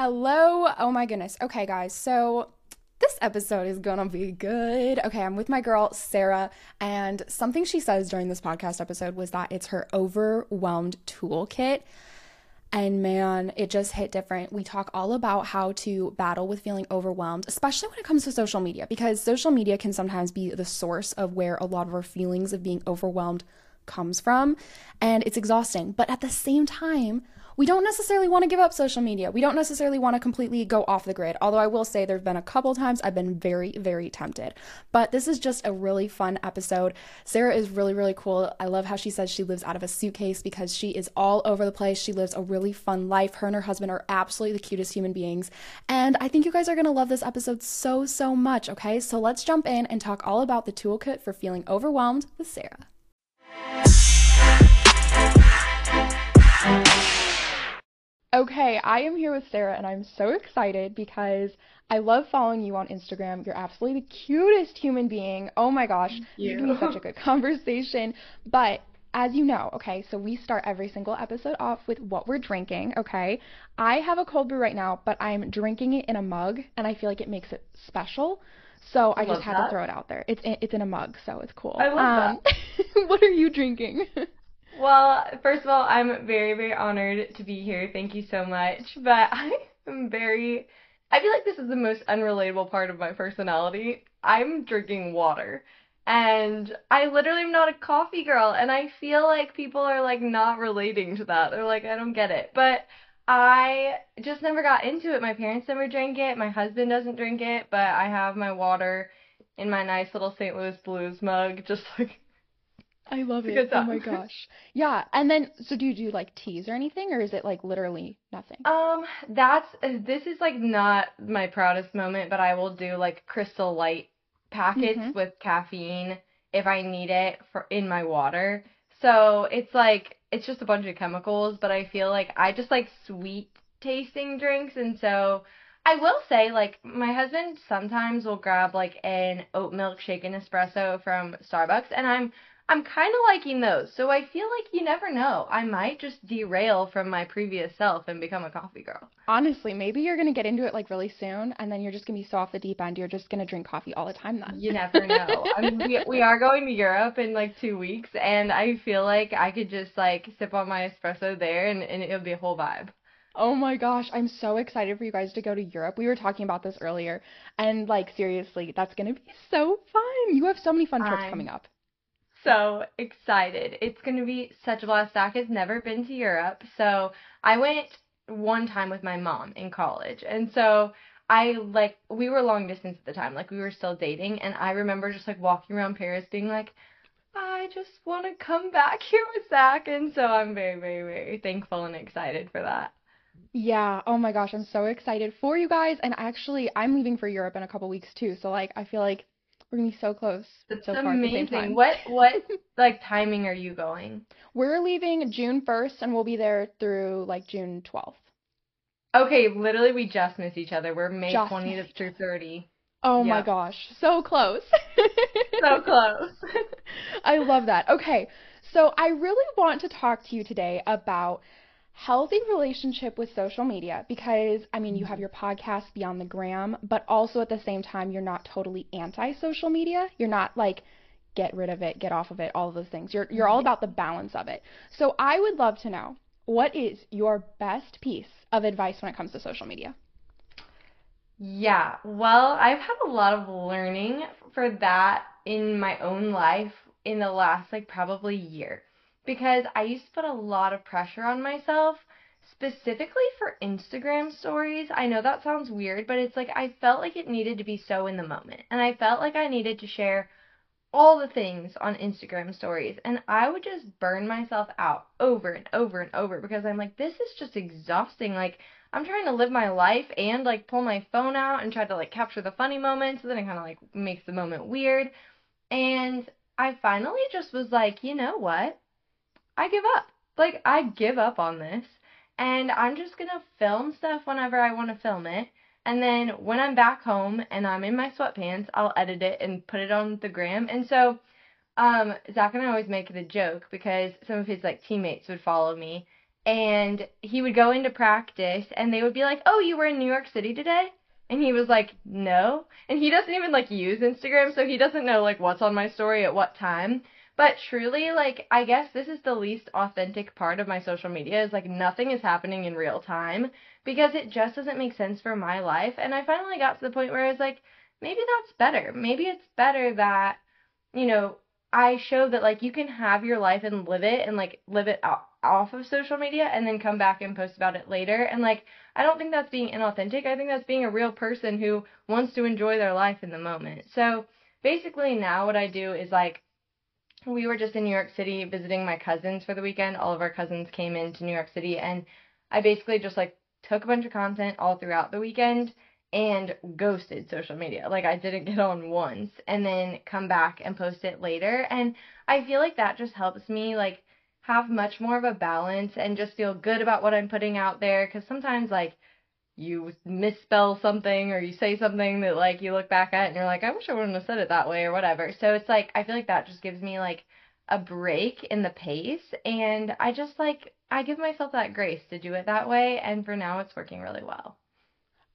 Hello. Oh my goodness. Okay, guys. So this episode is gonna be good. Okay, I'm with my girl Sarah, and something she says during this podcast episode was that it's her overwhelmed toolkit. And man, it just hit different. We talk all about how to battle with feeling overwhelmed, especially when it comes to social media, because social media can sometimes be the source of where a lot of our feelings of being overwhelmed comes from. And it's exhausting. But at the same time, we don't necessarily want to give up social media. We don't necessarily want to completely go off the grid. Although I will say there've been a couple times I've been very, very tempted. But this is just a really fun episode. Sarah is really, really cool. I love how she says she lives out of a suitcase because she is all over the place. She lives a really fun life. Her and her husband are absolutely the cutest human beings. And I think you guys are going to love this episode so, so much. Okay, so let's jump in and talk all about the toolkit for feeling overwhelmed with Sarah. Okay, I am here with Sarah and I'm so excited because I love following you on Instagram. You're absolutely the cutest human being. Oh my gosh, you. this is be such a good conversation. But as you know, okay, so we start every single episode off with what we're drinking, okay? I have a cold brew right now, but I'm drinking it in a mug and I feel like it makes it special. So I, I just had that. to throw it out there. It's in, it's in a mug, so it's cool. I love um, that. what are you drinking? Well, first of all, I'm very, very honored to be here. Thank you so much. But I am very. I feel like this is the most unrelatable part of my personality. I'm drinking water. And I literally am not a coffee girl. And I feel like people are like not relating to that. They're like, I don't get it. But I just never got into it. My parents never drank it. My husband doesn't drink it. But I have my water in my nice little St. Louis Blues mug, just like I love it. good Oh my gosh. Yeah. And then, so do you do like teas or anything, or is it like literally nothing? Um, that's this is like not my proudest moment, but I will do like Crystal Light packets Mhm. with caffeine if I need it for in my water. So it's like it's just a bunch of chemicals, but I feel like I just like sweet tasting drinks, and so I will say like my husband sometimes will grab like an oat milk shaken espresso from Starbucks, and I'm I'm kind of liking those. So I feel like you never know. I might just derail from my previous self and become a coffee girl. Honestly, maybe you're gonna get into it like really soon, and then you're just gonna be so off the deep end. You're just gonna drink coffee all the time then. You never know. I mean, we, we are going to Europe in like two weeks, and I feel like I could just like sip on my espresso there and, and it'll be a whole vibe. Oh my gosh, I'm so excited for you guys to go to Europe. We were talking about this earlier, and like seriously, that's gonna be so fun. You have so many fun trips I'm coming up. So excited. It's going to be such a blast. Zach has never been to Europe. So I went one time with my mom in college. And so I like, we were long distance at the time. Like we were still dating. And I remember just like walking around Paris being like, I just want to come back here with Zach. And so I'm very, very, very thankful and excited for that. Yeah, oh my gosh, I'm so excited for you guys. And actually, I'm leaving for Europe in a couple weeks too. So like, I feel like we're gonna be so close That's so far at the same amazing. What, what like timing are you going? We're leaving June 1st and we'll be there through like June 12th. Okay, literally we just miss each other. We're May Just 20th miss through 30. Oh my gosh, so close. So close. I love that. Okay, so I really want to talk to you today about healthy relationship with social media because I mean you have your podcast Beyond the Gram, but also at the same time you're not totally anti-social media. You're not like get rid of it, get off of it, all of those things. You're you're all about the balance of it. So I would love to know what is your best piece of advice when it comes to social media? Yeah, well, I've had a lot of learning for that in my own life in the last like probably year because I used to put a lot of pressure on myself specifically for Instagram stories. I know that sounds weird, but it's like I felt like it needed to be so in the moment and I felt like I needed to share all the things on Instagram stories and I would just burn myself out over and over and over because I'm like this is just exhausting. Like I'm trying to live my life and like pull my phone out and try to like capture the funny moments so then it kind of like makes the moment weird. And I finally just was like you know what I give up like I give up on this and I'm just gonna film stuff whenever I want to film it and then when I'm back home and I'm in my sweatpants, I'll edit it and put it on the gram. And so, um, Zach and I always make it a joke because some of his like teammates would follow me and he would go into practice and they would be like, "Oh, you were in New York City today?" And he was like, "No." And he doesn't even like use Instagram, so he doesn't know like what's on my story at what time. But truly, like I guess this is the least authentic part of my social media is like nothing is happening in real time because it just doesn't make sense for my life. And I finally got to the point where I was like, maybe that's better. Maybe it's better that you know, I show that like you can have your life and live it and like live it off of social media and then come back and post about it later. And like I don't think that's being inauthentic. I think that's being a real person who wants to enjoy their life in the moment. So basically now what I do is like we were just in New York City visiting my cousins for the weekend. All of our cousins came into New York City and I basically just like took a bunch of content all throughout the weekend and ghosted social media. Like I didn't get on once and then come back and post it later. And I feel like that just helps me like have much more of a balance and just feel good about what I'm putting out there cuz sometimes like you misspell something or you say something that like you look back at and you're like I wish I wouldn't have said it that way or whatever. So it's like I feel like that just gives me like a break in the pace and I just like I give myself that grace to do it that way and for now it's working really well.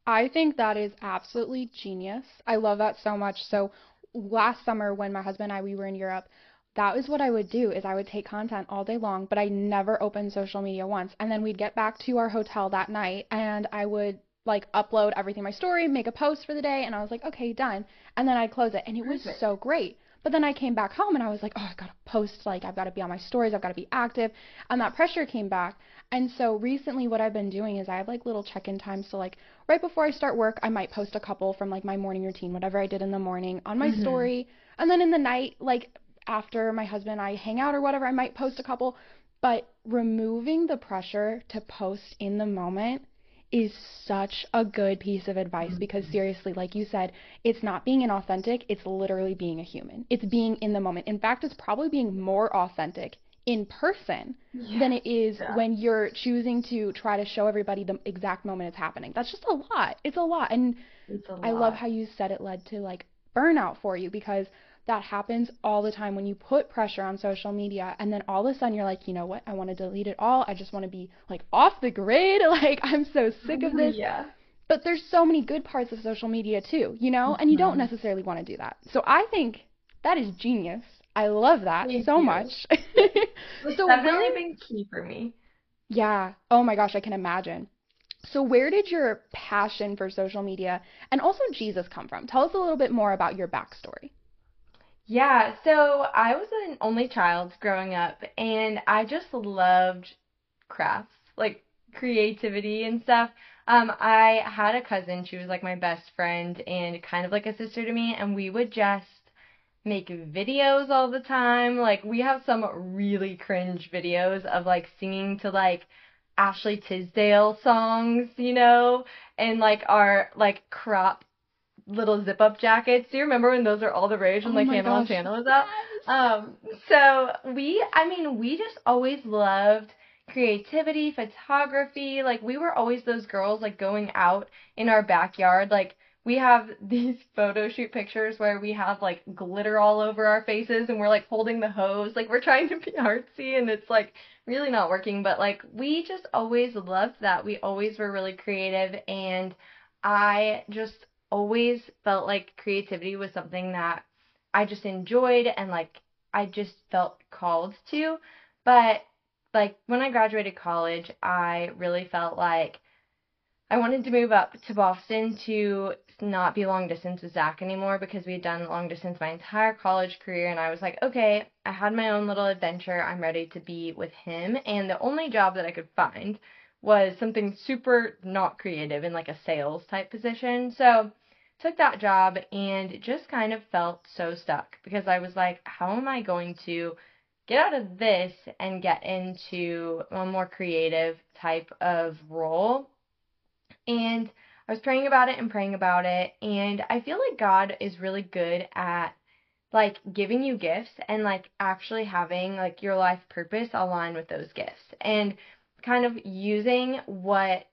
I think that is absolutely genius. I love that so much. So last summer when my husband and I we were in Europe, that was what I would do is I would take content all day long, but I never opened social media once. And then we'd get back to our hotel that night and I would like upload everything my story, make a post for the day, and I was like, okay, done. And then I'd close it. And it was so great. But then I came back home and I was like, oh, I've got to post, like, I've got to be on my stories, I've got to be active. And that pressure came back. And so recently, what I've been doing is I have like little check in times. So, like, right before I start work, I might post a couple from like my morning routine, whatever I did in the morning, on my mm-hmm. story. And then in the night, like, after my husband and I hang out or whatever, I might post a couple. But removing the pressure to post in the moment is such a good piece of advice mm-hmm. because seriously, like you said, it's not being inauthentic, it's literally being a human. It's being in the moment. In fact, it's probably being more authentic in person yes. than it is yeah. when you're choosing to try to show everybody the exact moment it's happening. That's just a lot. It's a lot. And a lot. I love how you said it led to like burnout for you because that happens all the time when you put pressure on social media and then all of a sudden you're like, you know what? I want to delete it all. I just want to be like off the grid. Like I'm so sick of this. Yeah. But there's so many good parts of social media too, you know? Mm-hmm. And you don't mm-hmm. necessarily want to do that. So I think that is genius. I love that Thank so you. much. it's so definitely where, been key for me. Yeah. Oh my gosh, I can imagine. So where did your passion for social media and also Jesus come from? Tell us a little bit more about your backstory. Yeah, so I was an only child growing up, and I just loved crafts, like creativity and stuff. Um, I had a cousin, she was like my best friend and kind of like a sister to me, and we would just make videos all the time. Like we have some really cringe videos of like singing to like Ashley Tisdale songs, you know, and like our like crop little zip up jackets. Do you remember when those are all the rage when oh like Hannah gosh. Montana was out? Um, so we, I mean, we just always loved creativity, photography. Like we were always those girls like going out in our backyard. Like we have these photo shoot pictures where we have like glitter all over our faces and we're like holding the hose. Like we're trying to be artsy and it's like really not working. But like we just always loved that. We always were really creative and I just always felt like creativity was something that I just enjoyed and like I just felt called to. But like when I graduated college, I really felt like I wanted to move up to Boston to not be long distance with Zach anymore because we had done long distance my entire college career and I was like, okay, I had my own little adventure. I'm ready to be with him. And the only job that I could find was something super not creative in like a sales type position. So took that job and just kind of felt so stuck because I was like, how am I going to get out of this and get into a more creative type of role? And I was praying about it and praying about it, and I feel like God is really good at like giving you gifts and like actually having like your life purpose align with those gifts and kind of using what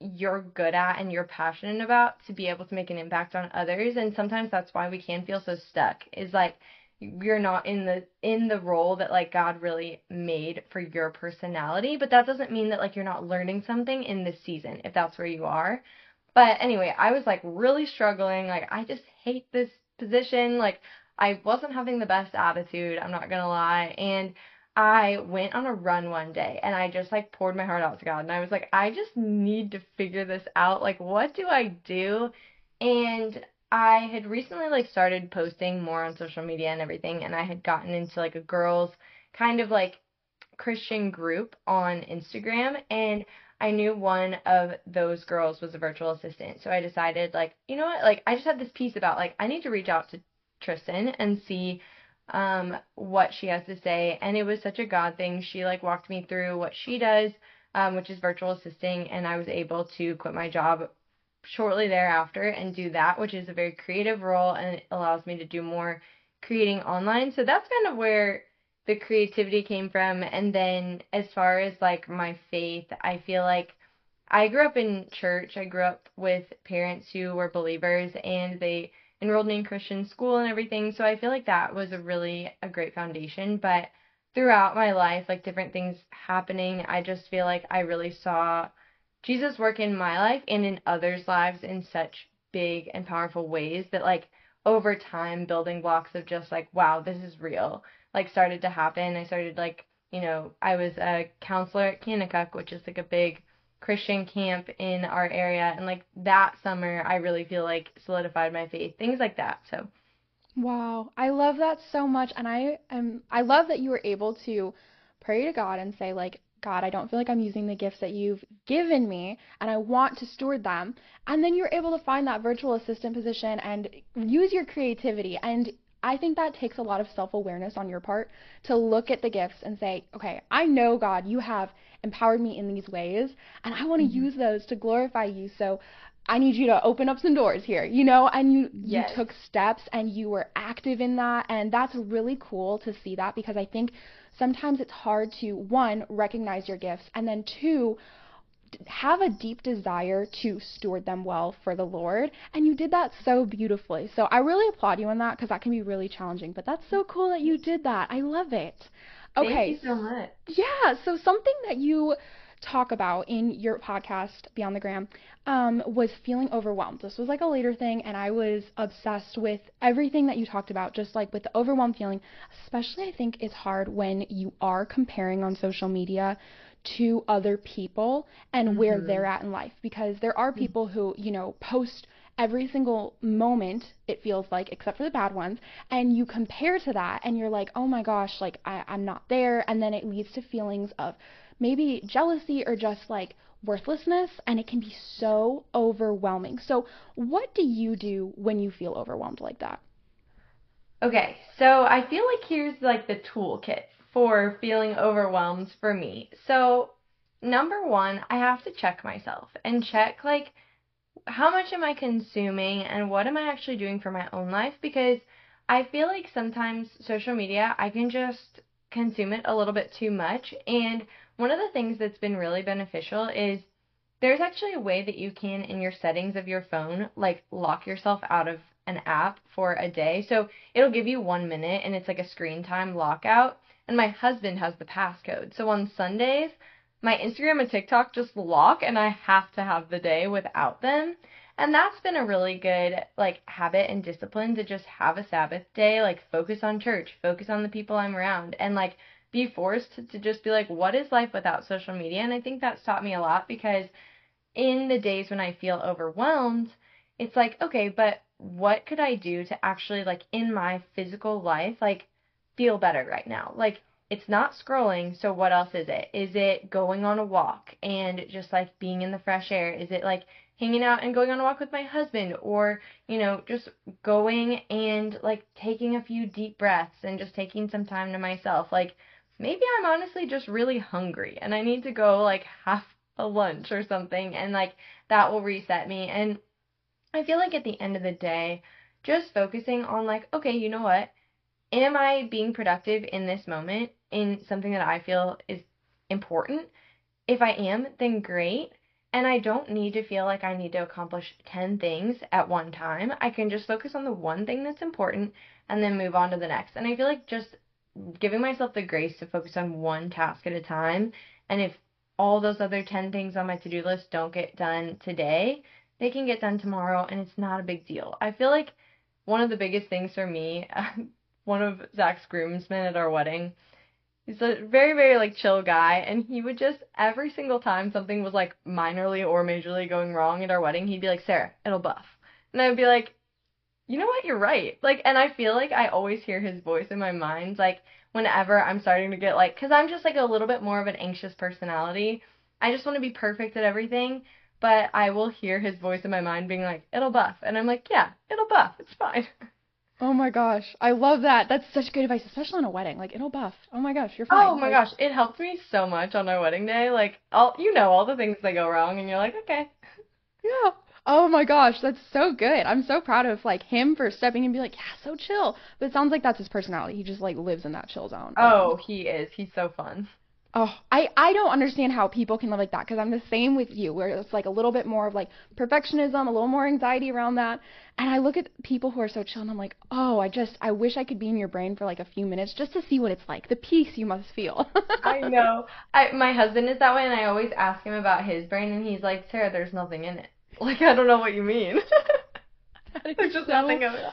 you're good at and you're passionate about to be able to make an impact on others. And sometimes that's why we can feel so stuck is like you're not in the in the role that like God really made for your personality, but that doesn't mean that like you're not learning something in this season if that's where you are. But anyway, I was like really struggling. Like I just hate this position. Like I wasn't having the best attitude, I'm not going to lie. And I went on a run one day and I just like poured my heart out to God and I was like I just need to figure this out. Like what do I do? And I had recently like started posting more on social media and everything, and I had gotten into like a girls kind of like Christian group on Instagram, and I knew one of those girls was a virtual assistant. So I decided like, you know what? Like I just had this piece about like I need to reach out to Tristan and see um what she has to say, and it was such a God thing. She like walked me through what she does, um, which is virtual assisting, and I was able to quit my job shortly thereafter and do that, which is a very creative role and it allows me to do more creating online. So that's kind of where the creativity came from. And then as far as like my faith, I feel like I grew up in church. I grew up with parents who were believers and they enrolled in Christian school and everything. So I feel like that was a really a great foundation. But throughout my life, like different things happening, I just feel like I really saw Jesus work in my life and in others' lives in such big and powerful ways that like over time building blocks of just like wow this is real like started to happen i started like you know i was a counselor at kanakuk which is like a big christian camp in our area and like that summer i really feel like solidified my faith things like that so wow i love that so much and i am i love that you were able to pray to god and say like God, I don't feel like I'm using the gifts that you've given me and I want to steward them. And then you're able to find that virtual assistant position and use your creativity. And I think that takes a lot of self awareness on your part to look at the gifts and say, okay, I know, God, you have empowered me in these ways and I want to mm-hmm. use those to glorify you. So I need you to open up some doors here, you know, and you yes. you took steps and you were active in that and that's really cool to see that because I think sometimes it's hard to one recognize your gifts and then two have a deep desire to steward them well for the Lord. And you did that so beautifully. So I really applaud you on that because that can be really challenging. But that's so cool that you did that. I love it. Okay. Thank you so much. Yeah. So something that you talk about in your podcast, Beyond the Gram, um, was feeling overwhelmed. This was like a later thing, and I was obsessed with everything that you talked about, just like with the overwhelmed feeling. Especially, I think it's hard when you are comparing on social media to other people and mm-hmm. where they're at in life because there are mm-hmm. people who, you know, post every single moment it feels like except for the bad ones and you compare to that and you're like oh my gosh like I, i'm not there and then it leads to feelings of maybe jealousy or just like worthlessness, and it can be so overwhelming. So, what do you do when you feel overwhelmed like that? Okay, so I feel like here's like the toolkit for feeling overwhelmed for me. So, number one, I have to check myself and check like how much am I consuming and what am I actually doing for my own life because I feel like sometimes social media I can just consume it a little bit too much and one of the things that's been really beneficial is there's actually a way that you can in your settings of your phone like lock yourself out of an app for a day. So it'll give you 1 minute and it's like a screen time lockout and my husband has the passcode. So on Sundays, my Instagram and TikTok just lock and I have to have the day without them. And that's been a really good like habit and discipline to just have a Sabbath day, like focus on church, focus on the people I'm around and like be forced to, just be like, what is life without social media? And I think that's taught me a lot because in the days when I feel overwhelmed, it's like, okay, but what could I do to actually, like, in my physical life, like, feel better right now? Like, it's not scrolling, so what else is it? Is it going on a walk and just like being in the fresh air? Is it like hanging out and going on a walk with my husband or, you know, just going and like taking a few deep breaths and just taking some time to myself? Like, maybe I'm honestly just really hungry and I need to go like have a lunch or something and like that will reset me. And I feel like at the end of the day, just focusing on like, okay, you know what? Am I being productive in this moment in something that I feel is important? If I am, then great. And I don't need to feel like I need to accomplish 10 things at one time. I can just focus on the one thing that's important and then move on to the next. And I feel like just giving myself the grace to focus on one task at a time. And if all those other 10 things on my to do list don't get done today, they can get done tomorrow and it's not a big deal. I feel like one of the biggest things for me, one of Zach's groomsmen at our wedding, he's a very, very like chill guy and he would just every single time something was like minorly or majorly going wrong at our wedding, he'd be like, Sarah, it'll buff. And I would be like, you know what, you're right. Like and I feel like I always hear his voice in my mind, like whenever I'm starting to get like, because I'm just like a little bit more of an anxious personality. I just want to be perfect at everything but I will hear his voice in my mind being like, it'll buff. And I'm like, yeah, it'll buff. It's fine. Oh my gosh. I love that. That's such good advice, especially on a wedding. Like, it'll buff. Oh my gosh, you're fine. Oh my like, gosh, it helped me so much on our wedding day. Like, all you know, all the things that go wrong, and you're like, okay. Yeah. Oh my gosh, that's so good. I'm so proud of like him for stepping in and be like, yeah, so chill. But it sounds like that's his personality. He just like lives in that chill zone. Oh, he is. He's so fun. Oh, I I don't understand how people can live like that because I'm the same with you, where it's like a little bit more of like perfectionism, a little more anxiety around that. And I look at people who are so chill, and I'm like, oh, I just I wish I could be in your brain for like a few minutes just to see what it's like, the peace you must feel. I know. I my husband is that way, and I always ask him about his brain, and he's like, Sarah, there's nothing in it. Like I don't know what you mean. there's just so nothing of it.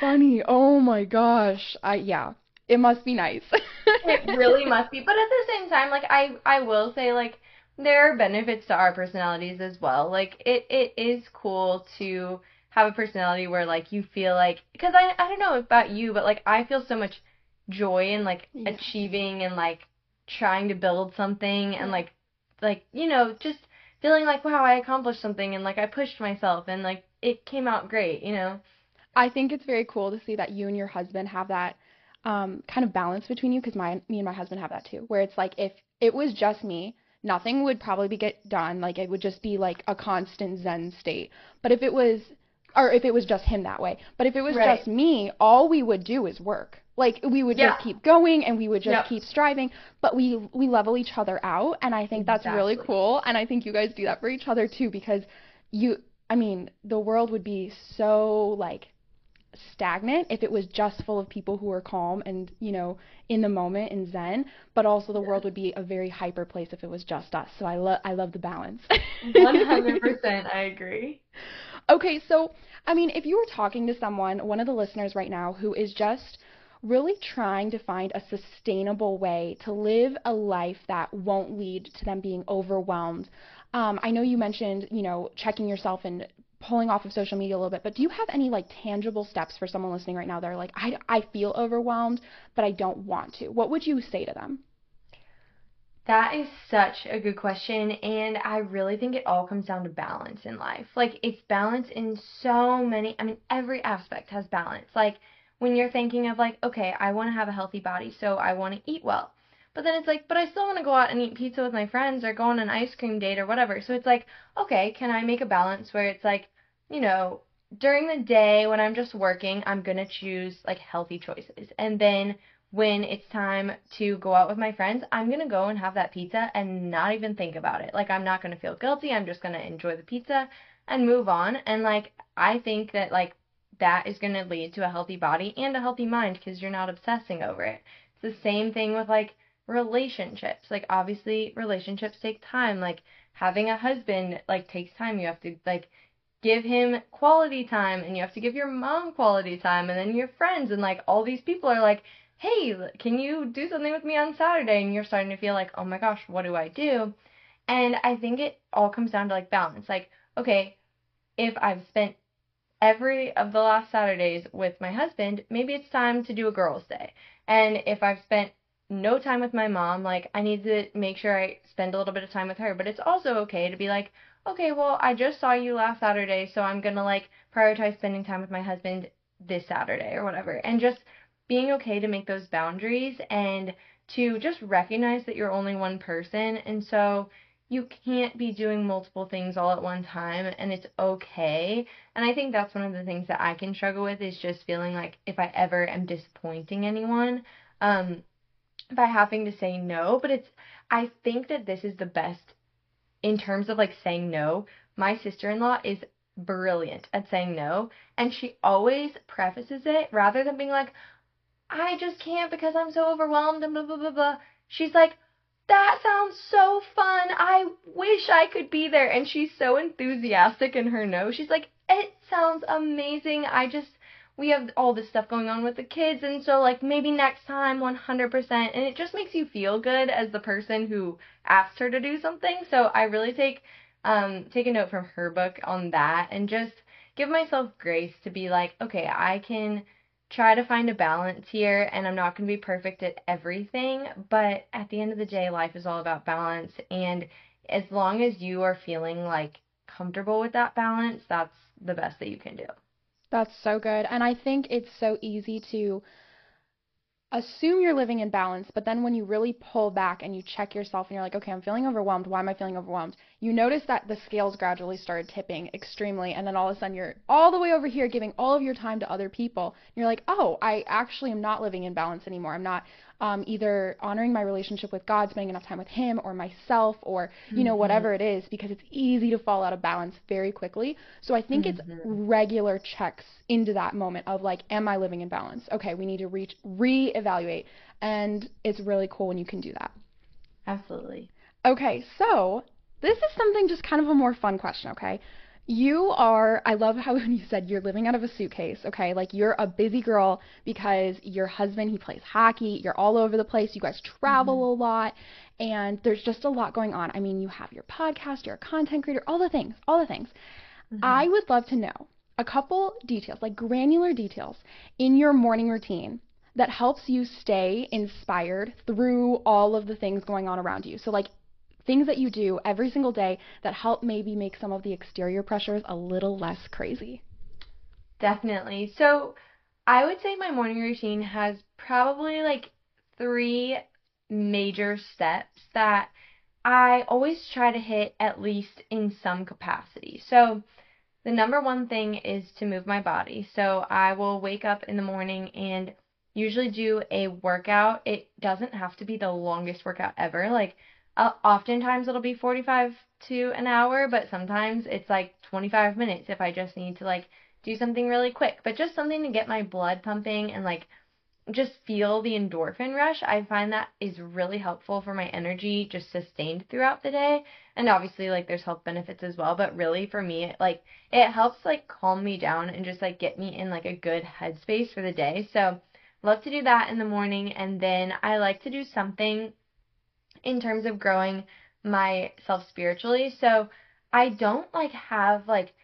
Funny. Oh my gosh. I yeah. It must be nice. it really must be. But at the same time, like I I will say like there are benefits to our personalities as well. Like it it is cool to have a personality where like you feel like because I I don't know about you, but like I feel so much joy in like yeah. achieving and like trying to build something and like like you know just feeling like wow I accomplished something and like I pushed myself and like it came out great, you know. I think it's very cool to see that you and your husband have that um, kind of balance between you because my me and my husband have that too, where it's like if it was just me, nothing would probably be get done. Like it would just be like a constant zen state. But if it was, or if it was just him that way, but if it was right. just me, all we would do is work. Like we would yeah. just keep going and we would just yep. keep striving, but we we level each other out, and I think that's really cool. And I think you guys do that for each other too because you, I mean, the world would be so like stagnant if it was just full of people who are calm and you know in the moment and zen but also the yeah. world would be a very hyper place if it was just us so i love i love the balance 100% i agree okay so i mean if you were talking to someone one of the listeners right now who is just really trying to find a sustainable way to live a life that won't lead to them being overwhelmed um, I know you mentioned, you know, checking yourself and pulling off of social media a little bit, but do you have any like tangible steps for someone listening right now that are like, I, I feel overwhelmed, but I don't want to? What would you say to them? That is such a good question, and I really think it all comes down to balance in life. Like, it's balance in so many, I mean, every aspect has balance. Like, when you're thinking of, like, okay, I want to have a healthy body, so I want to eat well. But then it's like, but I still want to go out and eat pizza with my friends or go on an ice cream date or whatever. So it's like, okay, can I make a balance where it's like, you know, during the day when I'm just working, I'm going to choose like healthy choices. And then when it's time to go out with my friends, I'm going to go and have that pizza and not even think about it. Like, I'm not going to feel guilty. I'm just going to enjoy the pizza and move on. And like, I think that like that is going to lead to a healthy body and a healthy mind because you're not obsessing over it. It's the same thing with like relationships. Like, obviously, relationships take time. Like, having a husband like takes time. You have to like give him quality time and you have to give your mom quality time and then your friends and like all these people are like hey can you do something with me on saturday and you're starting to feel like oh my gosh what do i do and i think it all comes down to like balance like okay if i've spent every of the last saturdays with my husband maybe it's time to do a girls day and if i've spent no time with my mom like i need to make sure i spend a little bit of time with her but it's also okay to be like okay, well, I just saw you last Saturday, so I'm going to like prioritize spending time with my husband this Saturday or whatever. And just being okay to make those boundaries and to just recognize that you're only one person. And so you can't be doing multiple things all at one time and it's okay. And I think that's one of the things that I can struggle with is just feeling like if I ever am disappointing anyone, um, by having to say no. But it's, I think that this is the best in terms of like saying no, my sister-in-law is brilliant at saying no, and she always prefaces it rather than being like, I just can't because I'm so overwhelmed and blah blah blah blah. She's like, that sounds so fun. I wish I could be there. And she's so enthusiastic in her no. She's like, it sounds amazing. I just, we have all this stuff going on with the kids. And so, like, maybe next time, 100%. And it just makes you feel good as the person who asked her to do something. So I really take, um, take a note from her book on that and just give myself grace to be like, okay, I can try to find a balance here and I'm not going to be perfect at everything, but at the end of the day, life is all about balance. And as long as you are feeling like comfortable with that balance, that's the best that you can do. That's so good. And I think it's so easy to assume you're living in balance, but then when you really pull back and you check yourself and you're like, okay, I'm feeling overwhelmed. Why am I feeling overwhelmed? You notice that the scales gradually started tipping extremely, and then all of a sudden you're all the way over here giving all of your time to other people. And you're like, oh, I actually am not living in balance anymore. I'm not um, either honoring my relationship with God, spending enough time with Him, or myself, or you know mm-hmm. whatever it is, because it's easy to fall out of balance very quickly. So I think mm-hmm. it's regular checks into that moment of like, am I living in balance? Okay, we need to reach reevaluate, and it's really cool when you can do that. Absolutely. Okay, so this is something just kind of a more fun question. Okay, you are, I love how when you said you're living out of a suitcase, okay? Like you're a busy girl because your husband, he plays hockey, you're all over the place, you guys travel mm-hmm. a lot, and there's just a lot going on. I mean, you have your podcast, you're a content creator, all the things, all the things. Mm-hmm. I would love to know a couple details, like granular details in your morning routine that helps you stay inspired through all of the things going on around you. So, like, things that you do every single day that help maybe make some of the exterior pressures a little less crazy? Definitely. So, I would say my morning routine has probably like three major steps that I always try to hit at least in some capacity. So, the number one thing is to move my body. So, I will wake up in the morning and usually do a workout. It doesn't have to be the longest workout ever. Like, uh, oftentimes it'll be 45 to an hour, but sometimes it's like 25 minutes if I just need to like do something really quick, but just something to get my blood pumping and like just feel the endorphin rush. I find that is really helpful for my energy just sustained throughout the day. And obviously like there's health benefits as well, but really for me it, like it helps like calm me down and just like get me in like a good headspace for the day. So love to do that in the morning and then I like to do something in terms of growing myself spiritually. So I don't like have like,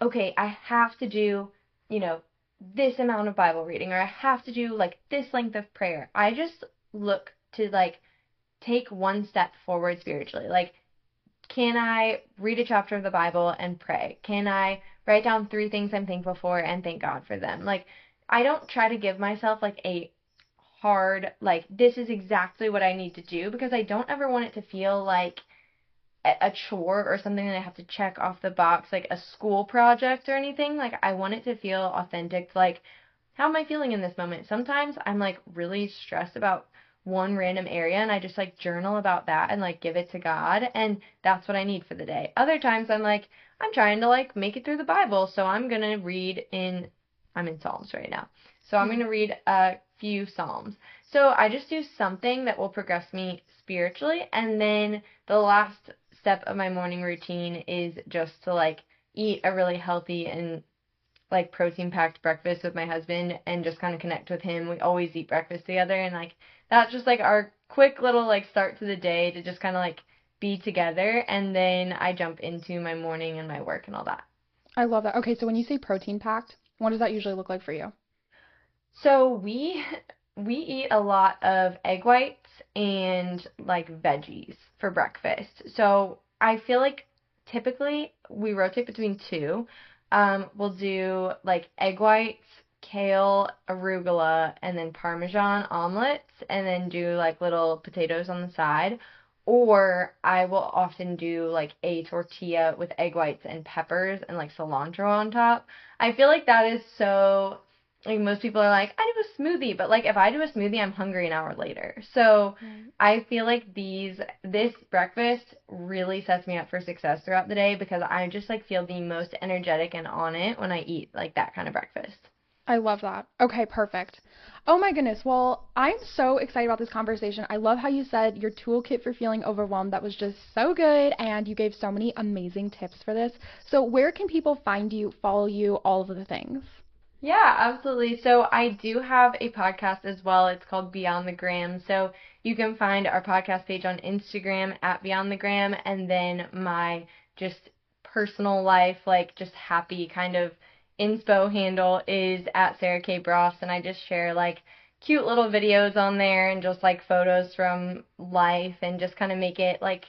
okay, I have to do, you know, this amount of Bible reading or I have to do like this length of prayer. I just look to like take one step forward spiritually. Like, can I read a chapter of the Bible and pray? Can I write down three things I'm thankful for and thank God for them? Like, I don't try to give myself like a hard, like, this is exactly what I need to do because I don't ever want it to feel like a chore or something that I have to check off the box, like a school project or anything. Like, I want it to feel authentic. Like, how am I feeling in this moment? Sometimes I'm like really stressed about one random area and I just like journal about that and like give it to God and that's what I need for the day. Other times I'm like I'm trying to like make it through the Bible, so I'm going to read in I'm in Psalms right now. So I'm going to mm-hmm. read a few Psalms. So I just do something that will progress me spiritually. And then the last step of my morning routine is just to like eat a really healthy and like protein packed breakfast with my husband and just kind of connect with him. We always eat breakfast together and like that's just like our quick little like start to the day to just kind of like be together and then I jump into my morning and my work and all that. I love that. Okay, so when you say protein packed, what does that usually look like for you? So we we eat a lot of egg whites and like veggies for breakfast. So I feel like typically we rotate between two. Um, we'll do like egg whites, kale, arugula, and then parmesan omelets, and then do like little potatoes on the side. Or I will often do like a tortilla with egg whites and peppers and like cilantro on top. I feel like that is so like most people are like, I do a smoothie, but like if I do a smoothie, I'm hungry an hour later. So Right. I feel like these this breakfast really sets me up for success throughout the day because I just like feel the most energetic and on it when I eat like that kind of breakfast. I love that. Okay, perfect. Oh my goodness. Well, I'm so excited about this conversation. I love how you said your toolkit for feeling overwhelmed. That was just so good. And you gave so many amazing tips for this. So, where can people find you, follow you, all of the things? Yeah, absolutely. So I do have a podcast as well. It's called Beyond the Gram. So you can find our podcast page on Instagram at Beyond the Gram and then my just personal life, like just happy kind of inspo handle is at Sarah K. Bross and I just share like cute little videos on there and just like photos from life and just kind of make it like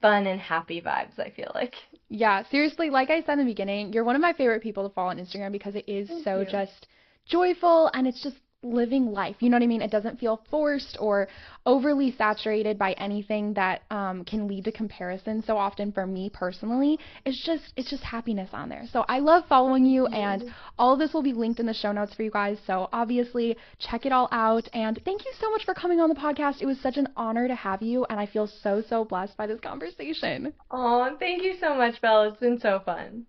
fun and happy vibes, I feel like. Yeah, seriously, like I said in the beginning, you're one of my favorite people to follow on Instagram because it is Thank so you. just joyful and it's just living life. You know what I mean? It doesn't feel forced or overly saturated by anything that um, can lead to comparison. So often for me personally, it's just it's just happiness on there. So I love following you, and all this will be linked in the show notes for you guys. So obviously check it all out. And thank you so much for coming on the podcast. It was such an honor to have you, and I feel so so blessed by this conversation. Oh, thank you so much, Belle. It's been so fun.